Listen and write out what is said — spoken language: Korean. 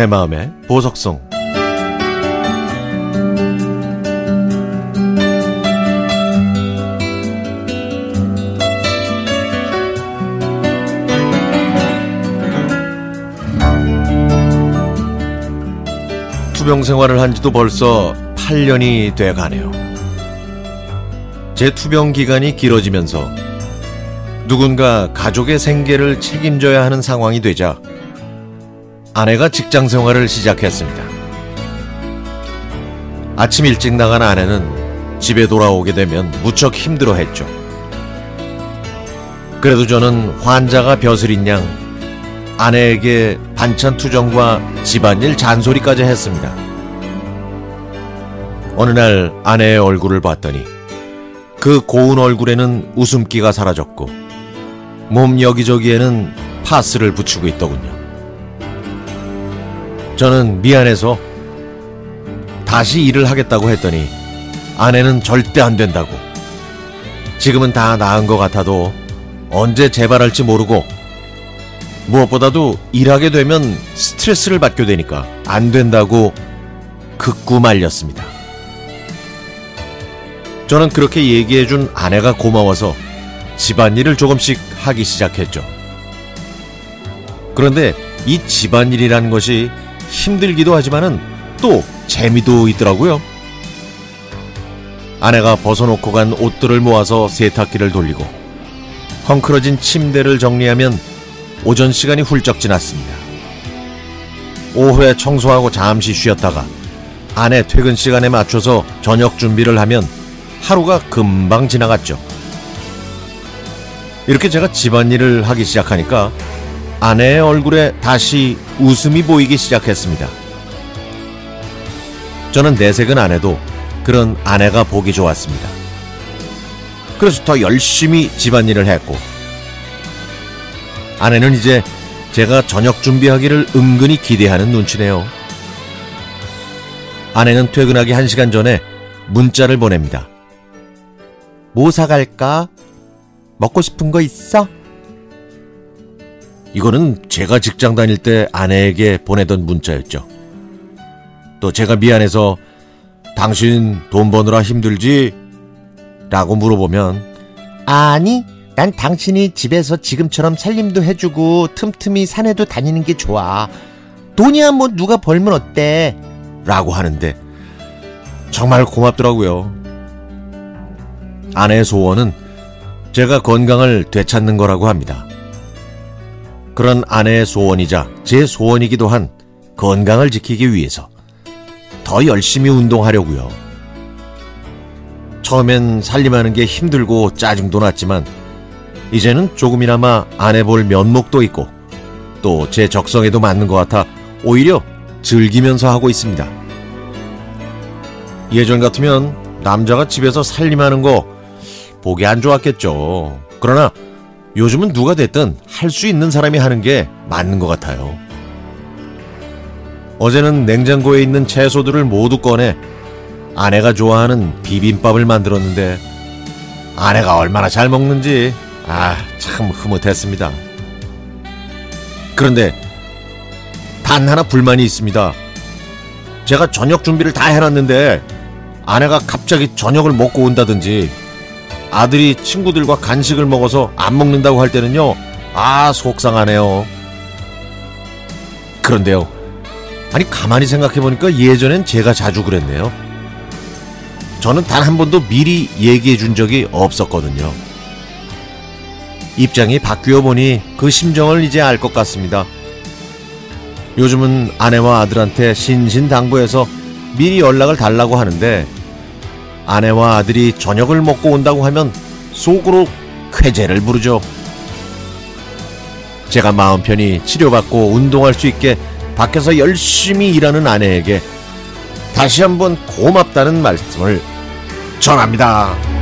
내 마음의 보석성 투병 생활을 한 지도 벌써 8년이 돼 가네요. 제 투병 기간이 길어지면서 누군가 가족의 생계를 책임져야 하는 상황이 되자 아내가 직장 생활을 시작했습니다. 아침 일찍 나간 아내는 집에 돌아오게 되면 무척 힘들어 했죠. 그래도 저는 환자가 벼슬인 양 아내에게 반찬 투정과 집안일 잔소리까지 했습니다. 어느 날 아내의 얼굴을 봤더니 그 고운 얼굴에는 웃음기가 사라졌고 몸 여기저기에는 파스를 붙이고 있더군요. 저는 미안해서 다시 일을 하겠다고 했더니 아내는 절대 안 된다고. 지금은 다 나은 것 같아도 언제 재발할지 모르고 무엇보다도 일하게 되면 스트레스를 받게 되니까 안 된다고 극구 말렸습니다. 저는 그렇게 얘기해준 아내가 고마워서 집안일을 조금씩 하기 시작했죠. 그런데 이 집안일이라는 것이 힘들기도 하지만은 또 재미도 있더라고요. 아내가 벗어놓고 간 옷들을 모아서 세탁기를 돌리고 헝클어진 침대를 정리하면 오전 시간이 훌쩍 지났습니다. 오후에 청소하고 잠시 쉬었다가 아내 퇴근 시간에 맞춰서 저녁 준비를 하면 하루가 금방 지나갔죠. 이렇게 제가 집안일을 하기 시작하니까 아내의 얼굴에 다시 웃음이 보이기 시작했습니다. 저는 내색은 안 해도 그런 아내가 보기 좋았습니다. 그래서 더 열심히 집안일을 했고 아내는 이제 제가 저녁 준비하기를 은근히 기대하는 눈치네요. 아내는 퇴근하기 한 시간 전에 문자를 보냅니다. 뭐 사갈까? 먹고 싶은 거 있어? 이거는 제가 직장 다닐 때 아내에게 보내던 문자였죠. 또 제가 미안해서 당신 돈 버느라 힘들지? 라고 물어보면 아니, 난 당신이 집에서 지금처럼 살림도 해주고 틈틈이 산에도 다니는 게 좋아. 돈이야 뭐 누가 벌면 어때? 라고 하는데 정말 고맙더라고요. 아내의 소원은 제가 건강을 되찾는 거라고 합니다. 그런 아내의 소원이자 제 소원이기도 한 건강을 지키기 위해서 더 열심히 운동하려고요. 처음엔 살림하는 게 힘들고 짜증도 났지만 이제는 조금이나마 아내 볼 면목도 있고 또 제 적성에도 맞는 것 같아 오히려 즐기면서 하고 있습니다. 예전 같으면 남자가 집에서 살림하는 거 보기 안 좋았겠죠. 그러나 요즘은 누가 됐든 할 수 있는 사람이 하는 게 맞는 것 같아요. 어제는 냉장고에 있는 채소들을 모두 꺼내 아내가 좋아하는 비빔밥을 만들었는데 아내가 얼마나 잘 먹는지 아, 참 흐뭇했습니다. 그런데 단 하나 불만이 있습니다. 제가 저녁 준비를 다 해놨는데 아내가 갑자기 저녁을 먹고 온다든지 아들이 친구들과 간식을 먹어서 안 먹는다고 할 때는요, 아, 속상하네요. 그런데요, 아니, 가만히 생각해보니까 예전엔 제가 자주 그랬네요. 저는 단 한 번도 미리 얘기해 준 적이 없었거든요. 입장이 바뀌어 보니 그 심정을 이제 알 것 같습니다. 요즘은 아내와 아들한테 신신당부해서 미리 연락을 달라고 하는데 아내와 아들이 저녁을 먹고 온다고 하면 속으로 쾌재를 부르죠. 제가 마음 편히 치료받고 운동할 수 있게 밖에서 열심히 일하는 아내에게 다시 한번 고맙다는 말씀을 전합니다.